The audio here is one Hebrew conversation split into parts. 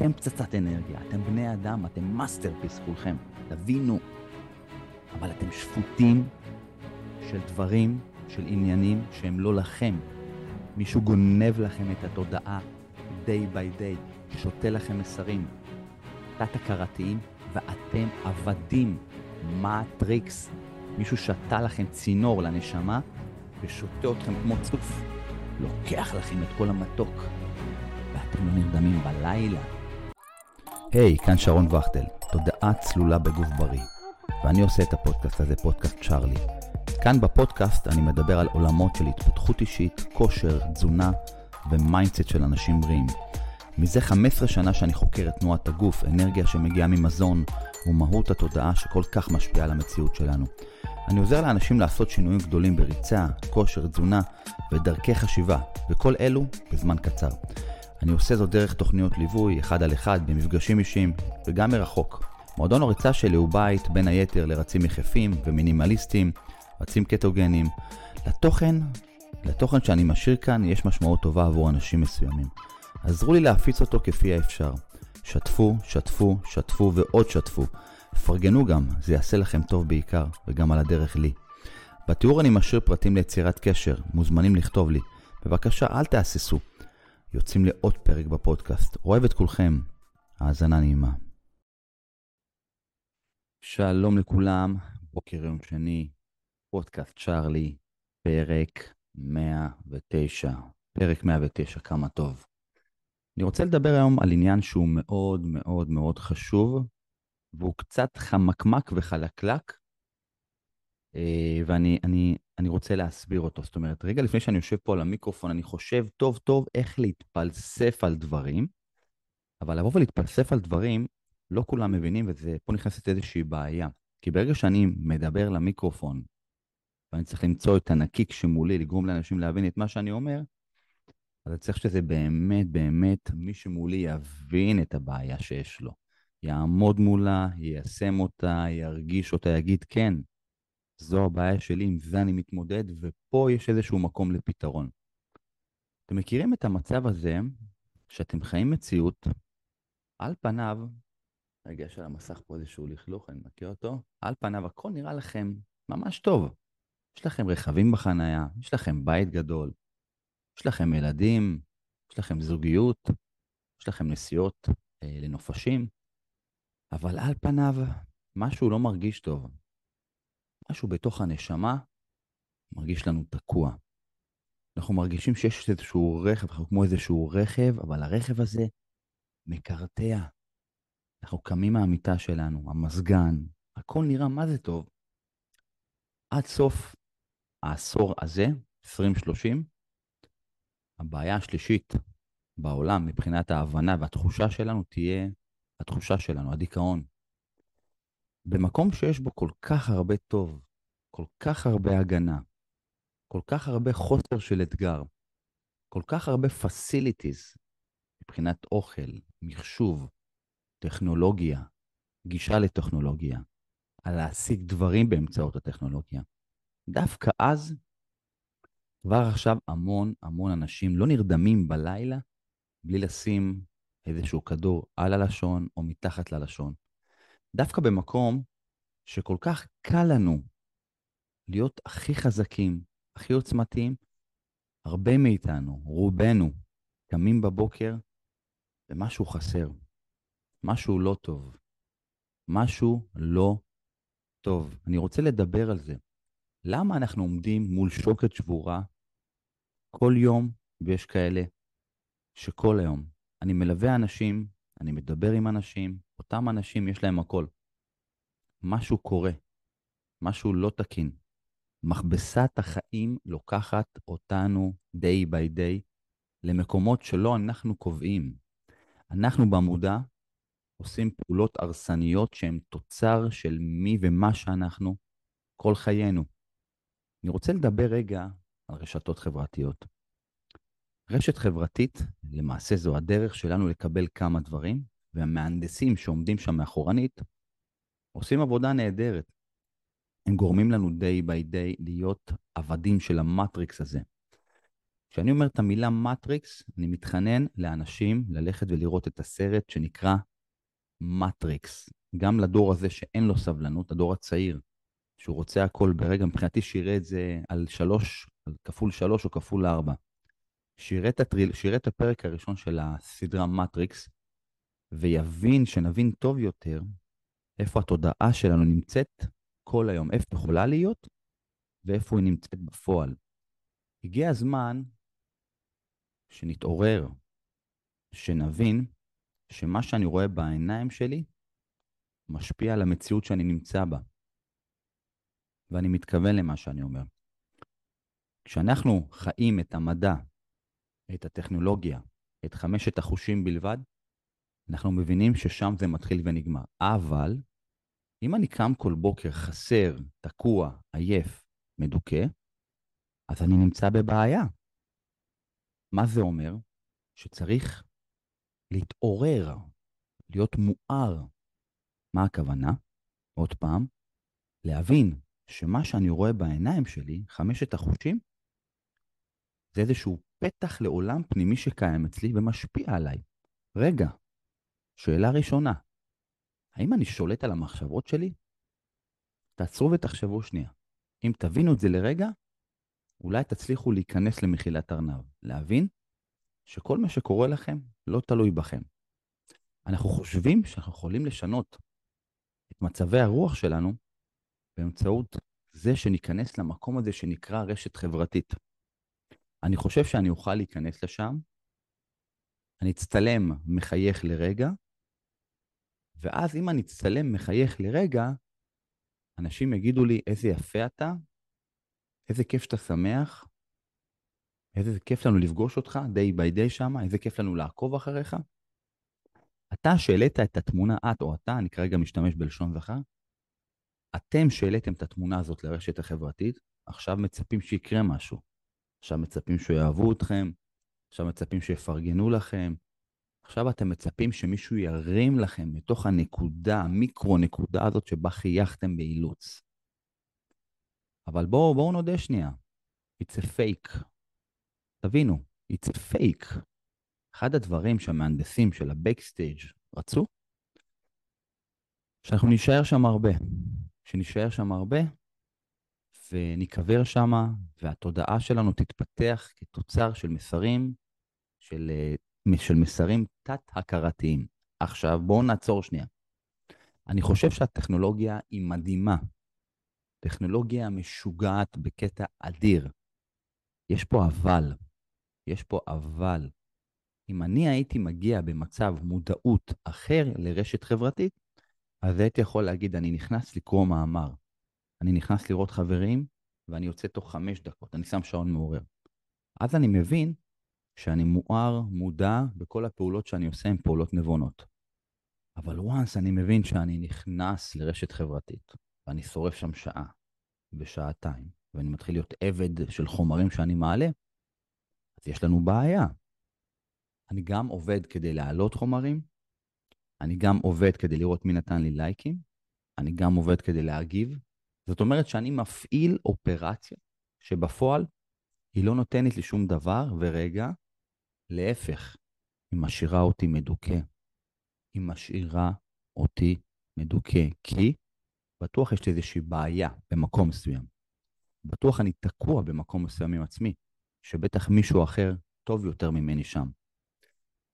אתם פצצת אנרגיה, אתם בני אדם, אתם masterpiece כולכם, תבינו. אבל אתם שפוטים של דברים, של עניינים שהם לא לכם. מישהו גונב לכם את התודעה day by day, שותל לכם מסרים. תת-הכרתיים, ואתם עבדים. המטריקס? מישהו שתל לכם צינור לנשמה ושותה אתכם כמו צוף. לוקח לכם את כל המתוק, ואתם לא נרדמים בלילה. היי, hey, כאן שרון וכטל, תודעה צלולה בגוף בריא. ואני עושה את הפודקאסט הזה, פודקאסט צ'ארלי. כאן בפודקאסט אני מדבר על עולמות של התפתחות אישית, כושר, תזונה ו mindset של אנשים בריאים. מזה 15 שנה שאני חוקר את תנועת הגוף, אנרגיה שמגיעה ממזון ומהות התודעה שכל כך משפיעה על המציאות שלנו. אני עוזר לאנשים לעשות שינויים גדולים בריצה, כושר, תזונה ודרכי חשיבה, וכל אלו בזמן קצר. אני עושה זאת דרך תוכניות ליווי, אחד על אחד, במפגשים אישיים, וגם מרחוק. מועדון הריצה שלי הוא בית, בין היתר, לרצים יחפים ומינימליסטים, רצים קטוגנים. לתוכן, לתוכן שאני משאיר כאן, יש משמעות טובה עבור אנשים מסוימים. עזרו לי להפיץ אותו כפי האפשר. שתפו, שתפו, שתפו ועוד שתפו. פרגנו גם, זה יעשה לכם טוב בעיקר, וגם על הדרך לי. בתיאור אני משאיר פרטים ליצירת קשר, מוזמנים לכתוב לי. בבקשה, אל תהססו. יוצאים לעוד פרק בפודקאסט. אוהב את כולכם. האזנה נעימה. שלום לכולם, בוקר יום שני, פודקאסט צ'ארלי, פרק 109. פרק 109, כמה טוב. אני רוצה לדבר היום על עניין שהוא מאוד מאוד מאוד חשוב, והוא קצת חמקמק וחלקלק, ואני אני, אני רוצה להסביר אותו. זאת אומרת, רגע לפני שאני יושב פה על המיקרופון, אני חושב טוב טוב איך להתפלסף על דברים, אבל לבוא ולהתפלסף על דברים, לא כולם מבינים, ופה נכנסת איזושהי בעיה. כי ברגע שאני מדבר למיקרופון, ואני צריך למצוא את הנקיק שמולי, לגרום לאנשים להבין את מה שאני אומר, אז צריך שזה באמת באמת מי שמולי יבין את הבעיה שיש לו. יעמוד מולה, יישם אותה, ירגיש אותה, יגיד כן, זו הבעיה שלי, עם זה אני מתמודד, ופה יש איזשהו מקום לפתרון. אתם מכירים את המצב הזה שאתם חיים מציאות, על פניו, רגע, יש על המסך פה איזשהו לכלוך, אני מכיר אותו, על פניו הכל נראה לכם ממש טוב. יש לכם רכבים בחנייה, יש לכם בית גדול, יש לכם ילדים, יש לכם זוגיות, יש לכם נסיעות אה, לנופשים, אבל על פניו משהו לא מרגיש טוב. משהו בתוך הנשמה מרגיש לנו תקוע. אנחנו מרגישים שיש איזשהו רכב, אנחנו כמו איזשהו רכב, אבל הרכב הזה מקרטע. אנחנו קמים מהמיטה שלנו, המזגן, הכל נראה מה זה טוב. עד סוף העשור הזה, 2030, הבעיה השלישית בעולם מבחינת ההבנה והתחושה שלנו תהיה התחושה שלנו, הדיכאון. במקום שיש בו כל כך הרבה טוב, כל כך הרבה הגנה, כל כך הרבה חוסר של אתגר, כל כך הרבה facilities מבחינת אוכל, מחשוב, טכנולוגיה, גישה לטכנולוגיה, על להשיג דברים באמצעות הטכנולוגיה. דווקא אז, כבר עכשיו המון המון אנשים לא נרדמים בלילה בלי לשים איזשהו כדור על הלשון או מתחת ללשון. דווקא במקום שכל כך קל לנו להיות הכי חזקים, הכי עוצמתיים, הרבה מאיתנו, רובנו, קמים בבוקר ומשהו חסר, משהו לא טוב, משהו לא טוב. אני רוצה לדבר על זה. למה אנחנו עומדים מול שוקת שבורה כל יום, ויש כאלה שכל היום אני מלווה אנשים, אני מדבר עם אנשים, אותם אנשים יש להם הכל. משהו קורה, משהו לא תקין. מכבסת החיים לוקחת אותנו day by day למקומות שלא אנחנו קובעים. אנחנו במודע עושים פעולות הרסניות שהן תוצר של מי ומה שאנחנו כל חיינו. אני רוצה לדבר רגע על רשתות חברתיות. רשת חברתית, למעשה זו הדרך שלנו לקבל כמה דברים, והמהנדסים שעומדים שם מאחורנית עושים עבודה נהדרת. הם גורמים לנו day by day להיות עבדים של המטריקס הזה. כשאני אומר את המילה מטריקס, אני מתחנן לאנשים ללכת ולראות את הסרט שנקרא מטריקס. גם לדור הזה שאין לו סבלנות, הדור הצעיר, שהוא רוצה הכל ברגע, מבחינתי שיראה את זה על שלוש, על כפול שלוש או כפול ארבע. שיראה את, הפרק הראשון של הסדרה מטריקס, ויבין, שנבין טוב יותר, איפה התודעה שלנו נמצאת כל היום, איפה יכולה להיות, ואיפה היא נמצאת בפועל. הגיע הזמן שנתעורר, שנבין שמה שאני רואה בעיניים שלי משפיע על המציאות שאני נמצא בה. ואני מתכוון למה שאני אומר. כשאנחנו חיים את המדע, את הטכנולוגיה, את חמשת החושים בלבד, אנחנו מבינים ששם זה מתחיל ונגמר. אבל אם אני קם כל בוקר חסר, תקוע, עייף, מדוכא, אז אני נמצא בבעיה. מה זה אומר? שצריך להתעורר, להיות מואר. מה הכוונה? עוד פעם, להבין שמה שאני רואה בעיניים שלי, חמשת החושים, זה איזשהו פתח לעולם פנימי שקיים אצלי ומשפיע עליי. רגע, שאלה ראשונה, האם אני שולט על המחשבות שלי? תעצרו ותחשבו שנייה. אם תבינו את זה לרגע, אולי תצליחו להיכנס למחילת ארנב, להבין שכל מה שקורה לכם לא תלוי בכם. אנחנו חושבים שאנחנו יכולים לשנות את מצבי הרוח שלנו באמצעות זה שניכנס למקום הזה שנקרא רשת חברתית. אני חושב שאני אוכל להיכנס לשם, אני אצטלם מחייך לרגע, ואז אם אני אצטלם מחייך לרגע, אנשים יגידו לי, איזה יפה אתה, איזה כיף שאתה שמח, איזה כיף לנו לפגוש אותך day by day שם, איזה כיף לנו לעקוב אחריך. אתה שהעלית את התמונה, את או אתה, אני כרגע משתמש בלשון זכר, אתם שהעליתם את התמונה הזאת לרשת החברתית, עכשיו מצפים שיקרה משהו. עכשיו מצפים שיאהבו אתכם, עכשיו מצפים שיפרגנו לכם, עכשיו אתם מצפים שמישהו ירים לכם מתוך הנקודה, המיקרו-נקודה הזאת שבה חייכתם באילוץ. אבל בואו בוא נודה שנייה, it's a fake. תבינו, it's a fake. אחד הדברים שהמהנדסים של הבקסטייג' רצו, שאנחנו נישאר שם הרבה. שנישאר שם הרבה וניקבר שם, והתודעה שלנו תתפתח כתוצר של מסרים, של, אה, של מסרים תת-הכרתיים. עכשיו, בואו נעצור שנייה. אני חושב שהטכנולוגיה היא מדהימה. טכנולוגיה משוגעת בקטע אדיר. יש פה אבל. יש פה אבל. אם אני הייתי מגיע במצב מודעות אחר לרשת חברתית, אז הייתי יכול להגיד, אני נכנס לקרוא מאמר. אני נכנס לראות חברים, ואני יוצא תוך חמש דקות, אני שם שעון מעורר. אז אני מבין שאני מואר, מודע, בכל הפעולות שאני עושה הן פעולות נבונות. אבל once אני מבין שאני נכנס לרשת חברתית, ואני שורף שם שעה ושעתיים, ואני מתחיל להיות עבד של חומרים שאני מעלה, אז יש לנו בעיה. אני גם עובד כדי להעלות חומרים, אני גם עובד כדי לראות מי נתן לי לייקים, אני גם עובד כדי להגיב. זאת אומרת שאני מפעיל אופרציה שבפועל היא לא נותנת לי שום דבר, ורגע, להפך, היא משאירה אותי מדוכא. היא משאירה אותי מדוכא, כי בטוח יש לי איזושהי בעיה במקום מסוים. בטוח אני תקוע במקום מסוים עם עצמי, שבטח מישהו אחר טוב יותר ממני שם.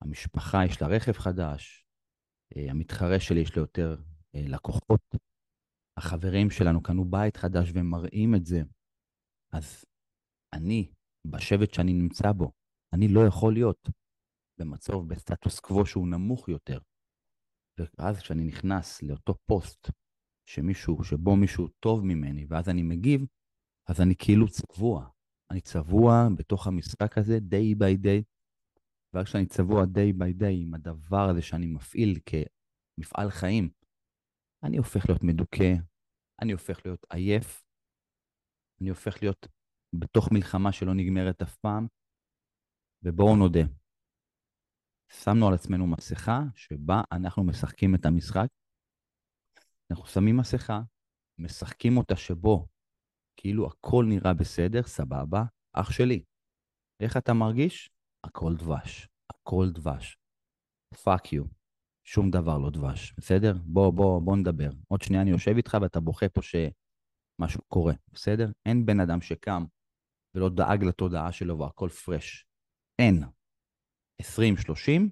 המשפחה, יש לה רכב חדש, אה, המתחרה שלי יש לו יותר אה, לקוחות, החברים שלנו קנו בית חדש והם מראים את זה. אז אני, בשבט שאני נמצא בו, אני לא יכול להיות במצב, בסטטוס קוו שהוא נמוך יותר. ואז כשאני נכנס לאותו פוסט שמישהו, שבו מישהו טוב ממני, ואז אני מגיב, אז אני כאילו צבוע. אני צבוע בתוך המשחק הזה day by day, ואז כשאני צבוע day by day עם הדבר הזה שאני מפעיל כמפעל חיים, אני הופך להיות מדוכא, אני הופך להיות עייף, אני הופך להיות בתוך מלחמה שלא נגמרת אף פעם, ובואו נודה. שמנו על עצמנו מסכה שבה אנחנו משחקים את המשחק. אנחנו שמים מסכה, משחקים אותה שבו כאילו הכל נראה בסדר, סבבה, אח שלי. איך אתה מרגיש? הכל דבש. הכל דבש. fuck you. שום דבר לא דבש, בסדר? בוא, בוא, בוא נדבר. עוד שנייה אני יושב איתך ואתה בוכה פה שמשהו קורה, בסדר? אין בן אדם שקם ולא דאג לתודעה שלו והכל פרש. אין. 2030,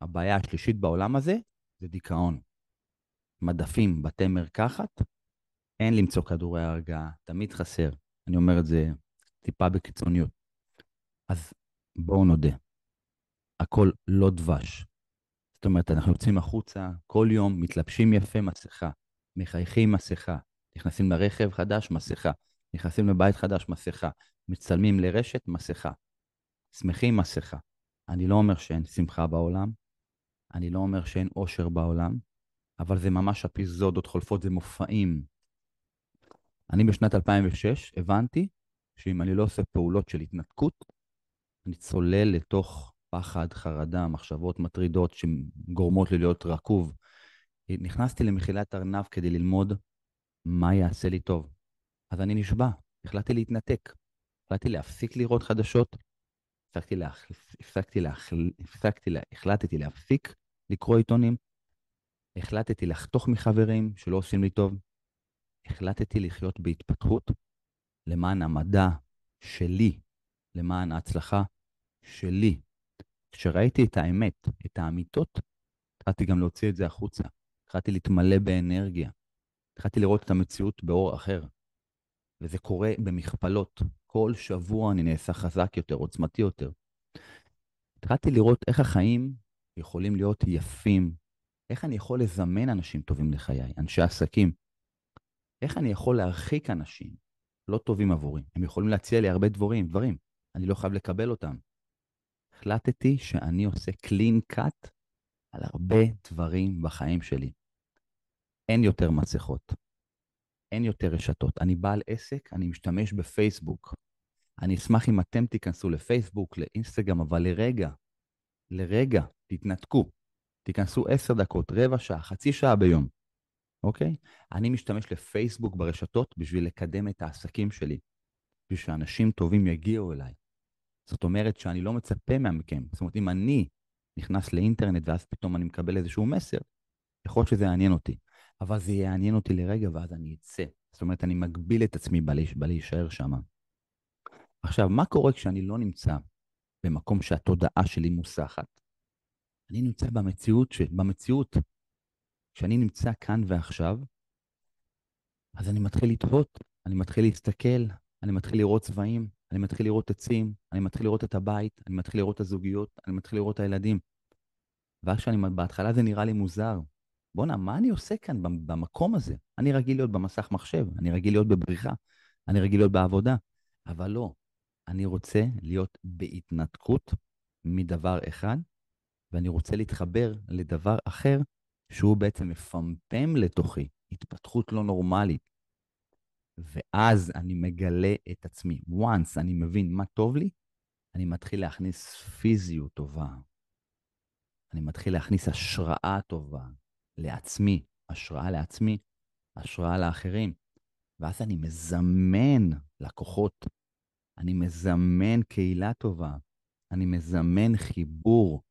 הבעיה השלישית בעולם הזה זה דיכאון. מדפים, בתי מרקחת, אין למצוא כדורי הרגעה, תמיד חסר. אני אומר את זה טיפה בקיצוניות. אז בואו נודה, הכל לא דבש. זאת אומרת, אנחנו יוצאים החוצה, כל יום מתלבשים יפה, מסכה, מחייכים מסכה, נכנסים לרכב חדש, מסכה, נכנסים לבית חדש, מסכה, מצלמים לרשת, מסכה, שמחים, מסכה. אני לא אומר שאין שמחה בעולם, אני לא אומר שאין אושר בעולם, אבל זה ממש אפיזודות חולפות, זה מופעים. אני בשנת 2006 הבנתי שאם אני לא עושה פעולות של התנתקות, אני צולל לתוך פחד, חרדה, מחשבות מטרידות שגורמות לי להיות רקוב. נכנסתי למחילת ארנב כדי ללמוד מה יעשה לי טוב. אז אני נשבע, החלטתי להתנתק. החלטתי להפסיק לראות חדשות, הפסקתי, להח... הפסקתי, להח... הפסקתי, לה... החלטתי להפסיק לקרוא עיתונים, החלטתי לחתוך מחברים שלא עושים לי טוב, החלטתי לחיות בהתפתחות למען המדע שלי, למען ההצלחה שלי. כשראיתי את האמת, את האמיתות, התחלתי גם להוציא את זה החוצה. התחלתי להתמלא באנרגיה. התחלתי לראות את המציאות באור אחר. וזה קורה במכפלות. כל שבוע אני נעשה חזק יותר, עוצמתי יותר. התחלתי לראות איך החיים יכולים להיות יפים, איך אני יכול לזמן אנשים טובים לחיי, אנשי עסקים. איך אני יכול להרחיק אנשים לא טובים עבורי. הם יכולים להציע לי הרבה דברים, דברים. אני לא חייב לקבל אותם. החלטתי שאני עושה clean cut על הרבה דברים בחיים שלי. אין יותר מסכות, אין יותר רשתות. אני בעל עסק, אני משתמש בפייסבוק. אני אשמח אם אתם תיכנסו לפייסבוק, לאינסטגרם, אבל לרגע, לרגע, תתנתקו. תיכנסו עשר דקות, רבע שעה, חצי שעה ביום, אוקיי? אני משתמש לפייסבוק ברשתות בשביל לקדם את העסקים שלי, בשביל שאנשים טובים יגיעו אליי. זאת אומרת שאני לא מצפה מכם. זאת אומרת, אם אני נכנס לאינטרנט ואז פתאום אני מקבל איזשהו מסר, יכול להיות שזה יעניין אותי. אבל זה יעניין אותי לרגע ואז אני אצא. זאת אומרת, אני מגביל את עצמי בלהישאר שם. עכשיו, מה קורה כשאני לא נמצא במקום שהתודעה שלי מוסחת? אני נמצא במציאות, ש... במציאות. כשאני נמצא כאן ועכשיו, אז אני מתחיל לתהות, אני מתחיל להסתכל, אני מתחיל לראות צבעים, אני מתחיל לראות עצים, אני מתחיל לראות את הבית, אני מתחיל לראות את הזוגיות, אני מתחיל לראות את הילדים. ואז כשאני, בהתחלה זה נראה לי מוזר. בואנה, מה אני עושה כאן במקום הזה? אני רגיל להיות במסך מחשב, אני רגיל להיות בבריחה, אני רגיל להיות בעבודה, אבל לא. אני רוצה להיות בהתנתקות מדבר אחד, ואני רוצה להתחבר לדבר אחר, שהוא בעצם מפמפם לתוכי התפתחות לא נורמלית, ואז אני מגלה את עצמי. once אני מבין מה טוב לי, אני מתחיל להכניס פיזיות טובה. אני מתחיל להכניס השראה טובה לעצמי, השראה לעצמי, השראה לאחרים. ואז אני מזמן לקוחות, אני מזמן קהילה טובה, אני מזמן חיבור.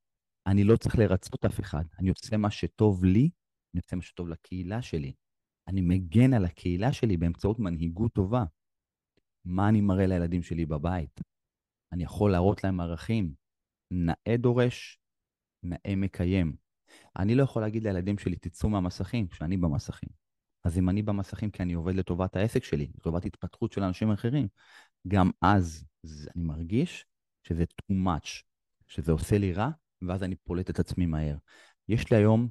אני לא צריך לרצות אף אחד, אני עושה מה שטוב לי, אני עושה מה שטוב לקהילה שלי. אני מגן על הקהילה שלי באמצעות מנהיגות טובה. מה אני מראה לילדים שלי בבית? אני יכול להראות להם ערכים. נאה דורש, נאה מקיים. אני לא יכול להגיד לילדים שלי, תצאו מהמסכים, כשאני במסכים. אז אם אני במסכים כי אני עובד לטובת העסק שלי, לטובת התפתחות של אנשים אחרים, גם אז אני מרגיש שזה too much, שזה עושה לי רע, ואז אני פולט את עצמי מהר. יש לי היום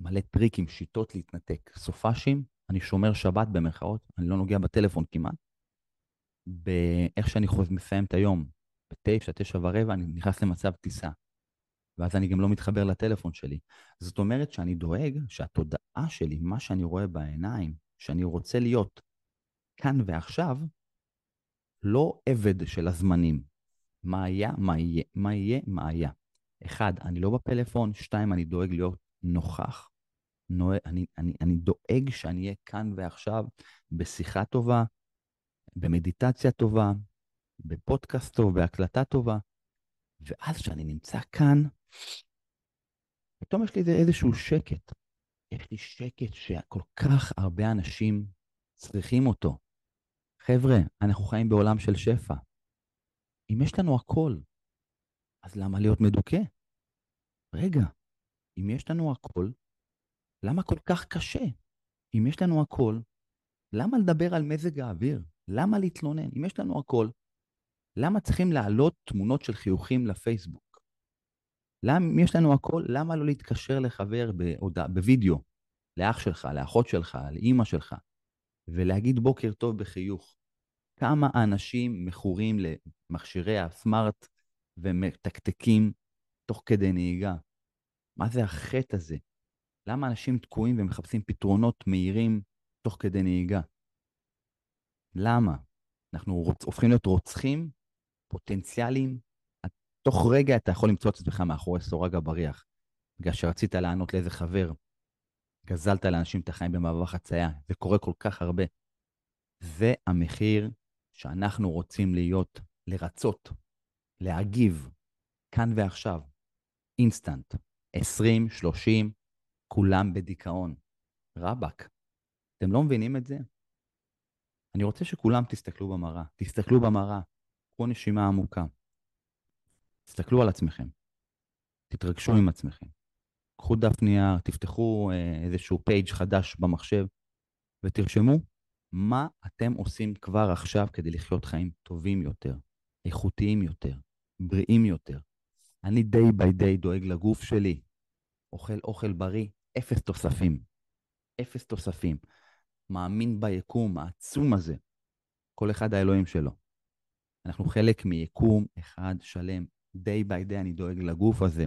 מלא טריקים, שיטות להתנתק. סופאשים, אני שומר שבת במרכאות, אני לא נוגע בטלפון כמעט. באיך שאני חוז... מסיים את היום, בתשע, תשע ורבע, אני נכנס למצב טיסה. ואז אני גם לא מתחבר לטלפון שלי. זאת אומרת שאני דואג שהתודעה שלי, מה שאני רואה בעיניים, שאני רוצה להיות כאן ועכשיו, לא עבד של הזמנים. מה היה, מה יהיה, מה יהיה, מה היה. אחד, אני לא בפלאפון, שתיים, אני דואג להיות נוכח. נוה, אני, אני, אני דואג שאני אהיה כאן ועכשיו בשיחה טובה, במדיטציה טובה, בפודקאסט טוב, בהקלטה טובה, ואז כשאני נמצא כאן, פתאום יש לי איזשהו שקט. יש לי שקט שכל כך הרבה אנשים צריכים אותו. חבר'ה, אנחנו חיים בעולם של שפע. אם יש לנו הכל, אז למה להיות מדוכא? רגע, אם יש לנו הכל, למה כל כך קשה? אם יש לנו הכל, למה לדבר על מזג האוויר? למה להתלונן? אם יש לנו הכל, למה צריכים להעלות תמונות של חיוכים לפייסבוק? אם יש לנו הכל, למה לא להתקשר לחבר בהודע, בווידאו, לאח שלך, לאחות שלך, לאימא שלך, ולהגיד בוקר טוב בחיוך? כמה אנשים מכורים למכשירי הסמארט ומתקתקים תוך כדי נהיגה? מה זה החטא הזה? למה אנשים תקועים ומחפשים פתרונות מהירים תוך כדי נהיגה? למה? אנחנו רוצ... הופכים להיות רוצחים פוטנציאליים. תוך רגע אתה יכול למצוא את עצמך מאחורי סורג הבריח. בגלל שרצית לענות לאיזה חבר, גזלת לאנשים את החיים במעבר חצייה. זה קורה כל כך הרבה. זה המחיר שאנחנו רוצים להיות, לרצות, להגיב, כאן ועכשיו, אינסטנט, 20, 30, כולם בדיכאון. רבאק, אתם לא מבינים את זה? אני רוצה שכולם תסתכלו במראה. תסתכלו במראה, קחו נשימה עמוקה. תסתכלו על עצמכם. תתרגשו עם עצמכם. קחו דף נייר, תפתחו אה, איזשהו page חדש במחשב ותרשמו מה אתם עושים כבר עכשיו כדי לחיות חיים טובים יותר, איכותיים יותר, בריאים יותר. אני day by day דואג לגוף שלי, אוכל אוכל בריא, אפס תוספים. אפס תוספים. מאמין ביקום העצום הזה. כל אחד האלוהים שלו. אנחנו חלק מיקום אחד שלם. די ביי די אני דואג לגוף הזה.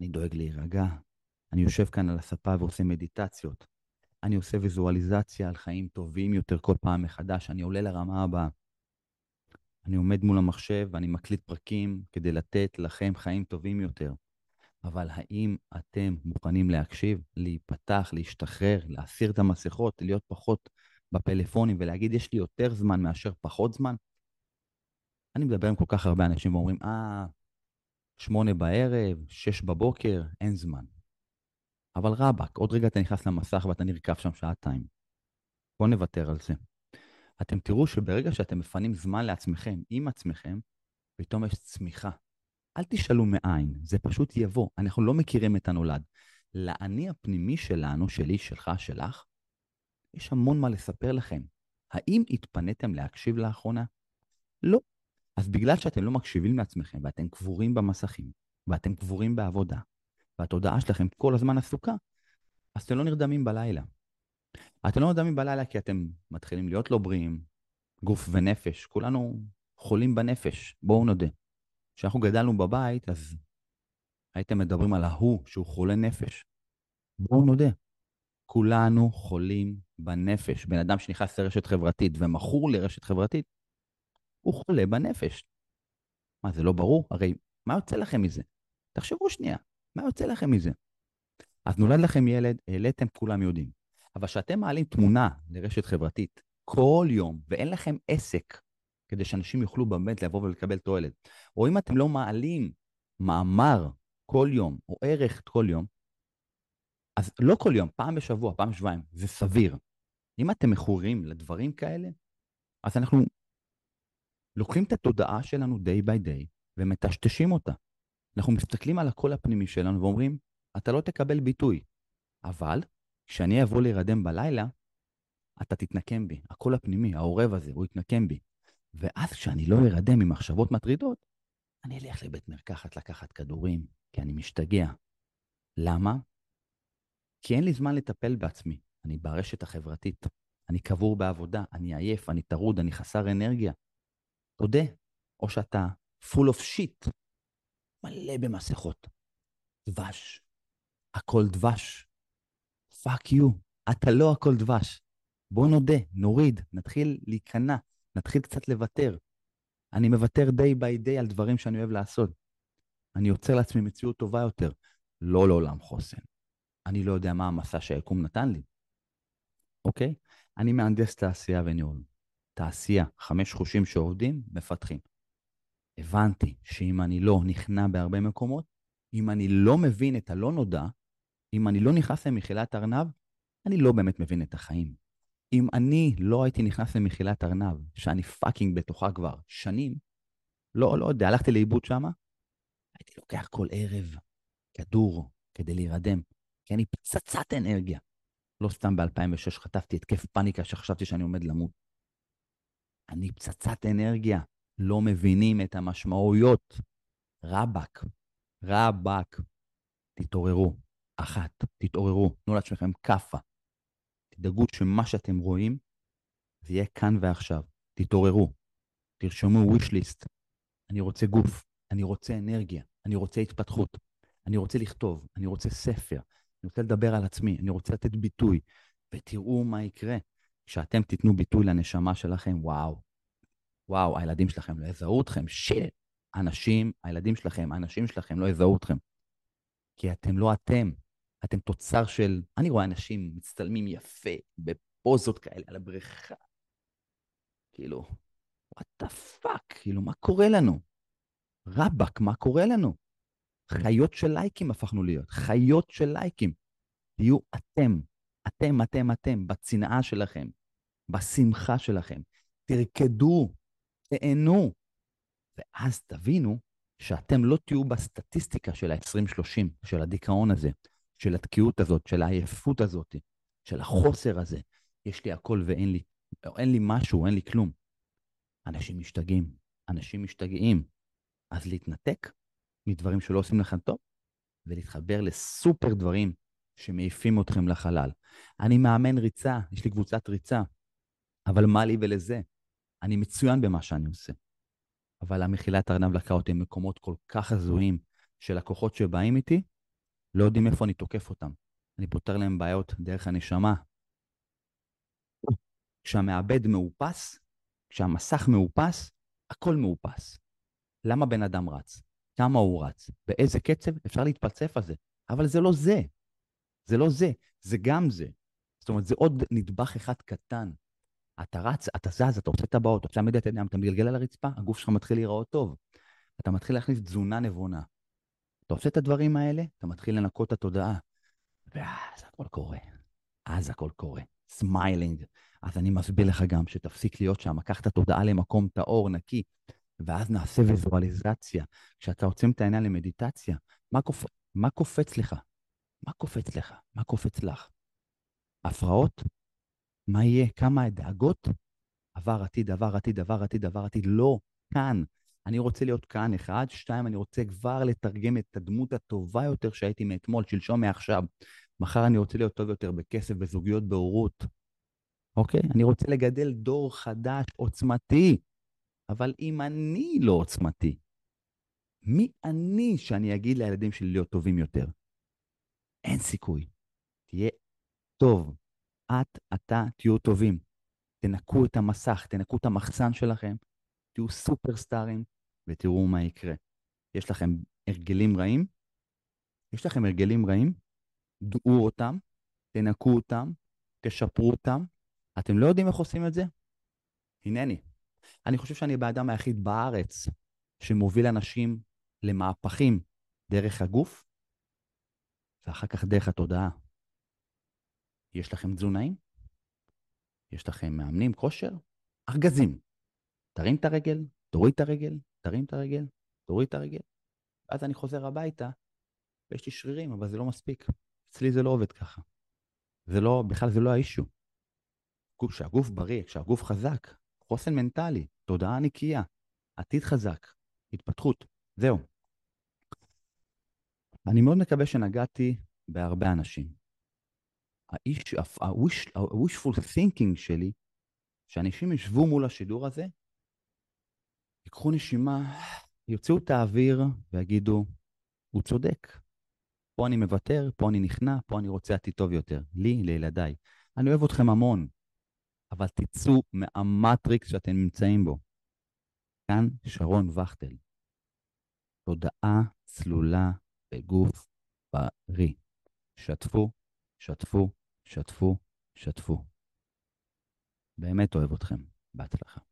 אני דואג להירגע. אני יושב כאן על הספה ועושה מדיטציות. אני עושה ויזואליזציה על חיים טובים יותר כל פעם מחדש. אני עולה לרמה הבאה. אני עומד מול המחשב ואני מקליט פרקים כדי לתת לכם חיים טובים יותר. אבל האם אתם מוכנים להקשיב, להיפתח, להשתחרר, להסיר את המסכות, להיות פחות בפלאפונים ולהגיד, יש לי יותר זמן מאשר פחות זמן? אני מדבר עם כל כך הרבה אנשים ואומרים, אה, שמונה בערב, שש בבוקר, אין זמן. אבל רבאק, עוד רגע אתה נכנס למסך ואתה נרקב שם שעתיים. בואו נוותר על זה. אתם תראו שברגע שאתם מפנים זמן לעצמכם, עם עצמכם, פתאום יש צמיחה. אל תשאלו מאין, זה פשוט יבוא. אנחנו לא מכירים את הנולד. לאני הפנימי שלנו, שלי, שלך, שלך, יש המון מה לספר לכם. האם התפניתם להקשיב לאחרונה? לא. אז בגלל שאתם לא מקשיבים לעצמכם, ואתם קבורים במסכים, ואתם קבורים בעבודה, והתודעה שלכם כל הזמן עסוקה, אז אתם לא נרדמים בלילה. אתם לא נרדמים בלילה כי אתם מתחילים להיות לא בריאים, גוף ונפש. כולנו חולים בנפש, בואו נודה. כשאנחנו גדלנו בבית, אז הייתם מדברים על ההוא שהוא חולה נפש. בואו נודה, כולנו חולים בנפש. בן אדם שנכנס לרשת חברתית ומכור לרשת חברתית, הוא חולה בנפש. מה, זה לא ברור? הרי מה יוצא לכם מזה? תחשבו שנייה, מה יוצא לכם מזה? אז נולד לכם ילד, העליתם, כולם יודעים. אבל כשאתם מעלים תמונה לרשת חברתית כל יום, ואין לכם עסק כדי שאנשים יוכלו באמת לבוא ולקבל תועלת. או אם אתם לא מעלים מאמר כל יום, או ערך כל יום, אז לא כל יום, פעם בשבוע, פעם בשבועיים, זה סביר. אם אתם מכורים לדברים כאלה, אז אנחנו לוקחים את התודעה שלנו day by day ומטשטשים אותה. אנחנו מסתכלים על הקול הפנימי שלנו ואומרים, אתה לא תקבל ביטוי, אבל כשאני אבוא להירדם בלילה, אתה תתנקם בי. הקול הפנימי, העורב הזה, הוא יתנקם בי. ואז כשאני לא ארדם ממחשבות מטרידות, אני אלך לבית מרקחת לקחת כדורים, כי אני משתגע. למה? כי אין לי זמן לטפל בעצמי. אני ברשת החברתית, אני קבור בעבודה, אני עייף, אני טרוד, אני חסר אנרגיה. תודה. או שאתה full of shit, מלא במסכות. דבש. הכל דבש. fuck you. אתה לא הכל דבש. בוא נודה, נוריד, נתחיל להיכנע, נתחיל קצת לוותר. אני מוותר day by day על דברים שאני אוהב לעשות. אני יוצר לעצמי מציאות טובה יותר. לא לעולם חוסן. אני לא יודע מה המסע שהיקום נתן לי, אוקיי? אני מהנדס תעשייה וניהול. תעשייה, חמש חושים שעובדים, מפתחים. הבנתי שאם אני לא נכנע בהרבה מקומות, אם אני לא מבין את הלא נודע, אם אני לא נכנס למחילת ארנב, אני לא באמת מבין את החיים. אם אני לא הייתי נכנס למחילת ארנב, שאני פאקינג בתוכה כבר שנים, לא, לא יודע, הלכתי לאיבוד שמה, הייתי לוקח כל ערב כדור כדי להירדם, כי אני פצצת אנרגיה. לא סתם ב-2006 חטפתי התקף פאניקה שחשבתי שאני עומד למות. אני פצצת אנרגיה, לא מבינים את המשמעויות. רבאק, רבאק, תתעוררו. אחת, תתעוררו, תנו לעצמכם כאפה. תדאגו שמה שאתם רואים זה יהיה כאן ועכשיו. תתעוררו, תרשמו wish list. אני רוצה גוף, אני רוצה אנרגיה, אני רוצה התפתחות, אני רוצה לכתוב, אני רוצה ספר, אני רוצה לדבר על עצמי, אני רוצה לתת ביטוי, ותראו מה יקרה. כשאתם תיתנו ביטוי לנשמה שלכם, וואו, וואו, הילדים שלכם לא יזהו אתכם, שיט. אנשים, הילדים שלכם, האנשים שלכם לא יזהו אתכם. כי אתם לא אתם, אתם תוצר של... אני רואה אנשים מצטלמים יפה, בפוזות כאלה, על הבריכה. כאילו, what the fuck, כאילו, מה קורה לנו? רבאק, מה קורה לנו? חיות של לייקים הפכנו להיות, חיות של לייקים. תהיו אתם, אתם, אתם, אתם, בצנעה שלכם, בשמחה שלכם. תרקדו, תהנו, ואז תבינו שאתם לא תהיו בסטטיסטיקה של ה-20-30, של הדיכאון הזה, של התקיעות הזאת, של העייפות הזאת, של החוסר הזה. יש לי הכל ואין לי, אין לי משהו, אין לי כלום. אנשים משתגעים, אנשים משתגעים. אז להתנתק מדברים שלא עושים לך טוב, ולהתחבר לסופר דברים שמעיפים אתכם לחלל. אני מאמן ריצה, יש לי קבוצת ריצה, אבל מה לי ולזה? אני מצוין במה שאני עושה. אבל המחילת ארנב לקחה אותי למקומות כל כך הזויים של לקוחות שבאים איתי, לא יודעים איפה אני תוקף אותם. אני פותר להם בעיות דרך הנשמה. כשהמעבד מאופס, כשהמסך מאופס, הכל מאופס. למה בן אדם רץ? כמה הוא רץ? באיזה קצב? אפשר להתפלצף על זה. אבל זה לא זה. זה לא זה. זה גם זה. זאת אומרת, זה עוד נדבך אחד קטן. אתה רץ, אתה זז, אתה עושה טבעות, אתה עומד את הידיים, אתה מתגלגל על הרצפה, הגוף שלך מתחיל להיראות טוב. אתה מתחיל להכניס תזונה נבונה. אתה עושה את הדברים האלה, אתה מתחיל לנקות את התודעה. ואז הכל קורה. אז הכל קורה. smiling. אז אני מסביר לך גם שתפסיק להיות שם, קח את התודעה למקום טהור, נקי, ואז נעשה ויזואליזציה. כשאתה עוצם את העיניים למדיטציה, מה, קופ... מה קופץ לך? מה קופץ לך? מה קופץ לך? הפרעות? מה יהיה? כמה דאגות? עבר עתיד, עבר עתיד, עבר עתיד, עבר עתיד. לא, כאן. אני רוצה להיות כאן, אחד. שתיים, אני רוצה כבר לתרגם את הדמות הטובה יותר שהייתי מאתמול, שלשום, מעכשיו. מחר אני רוצה להיות טוב יותר בכסף, בזוגיות, בהורות. אוקיי? אני רוצה לגדל דור חדש, עוצמתי. אבל אם אני לא עוצמתי, מי אני שאני אגיד לילדים שלי להיות טובים יותר? אין סיכוי. תהיה טוב. את, אתה, תהיו טובים. תנקו את המסך, תנקו את המחסן שלכם, תהיו סופרסטארים, ותראו מה יקרה. יש לכם הרגלים רעים? יש לכם הרגלים רעים? דעו אותם, תנקו אותם, תשפרו אותם. אתם לא יודעים איך עושים את זה? הנני. אני חושב שאני האדם היחיד בארץ שמוביל אנשים למהפכים דרך הגוף, ואחר כך דרך התודעה. יש לכם תזונאים? יש לכם מאמנים, כושר? ארגזים. תרים את הרגל, תוריד את הרגל, תרים את הרגל, תוריד את הרגל. ואז אני חוזר הביתה, ויש לי שרירים, אבל זה לא מספיק. אצלי זה לא עובד ככה. זה לא, בכלל זה לא האישו. כשהגוף בריא, כשהגוף חזק, חוסן מנטלי, תודעה נקייה, עתיד חזק, התפתחות, זהו. אני מאוד מקווה שנגעתי בהרבה אנשים. ה-wishful thinking שלי, שאנשים ישבו מול השידור הזה, ייקחו נשימה, יוציאו את האוויר ויגידו, הוא צודק. פה אני מוותר, פה אני נכנע, פה אני רוצה עתיד טוב יותר. לי, לילדיי. אני אוהב אתכם המון, אבל תצאו מהמטריקס שאתם נמצאים בו. כאן שרון וכטל. תודעה צלולה בגוף בריא. שתפו, שתפו, שתפו, שתפו. באמת אוהב אתכם. בהצלחה.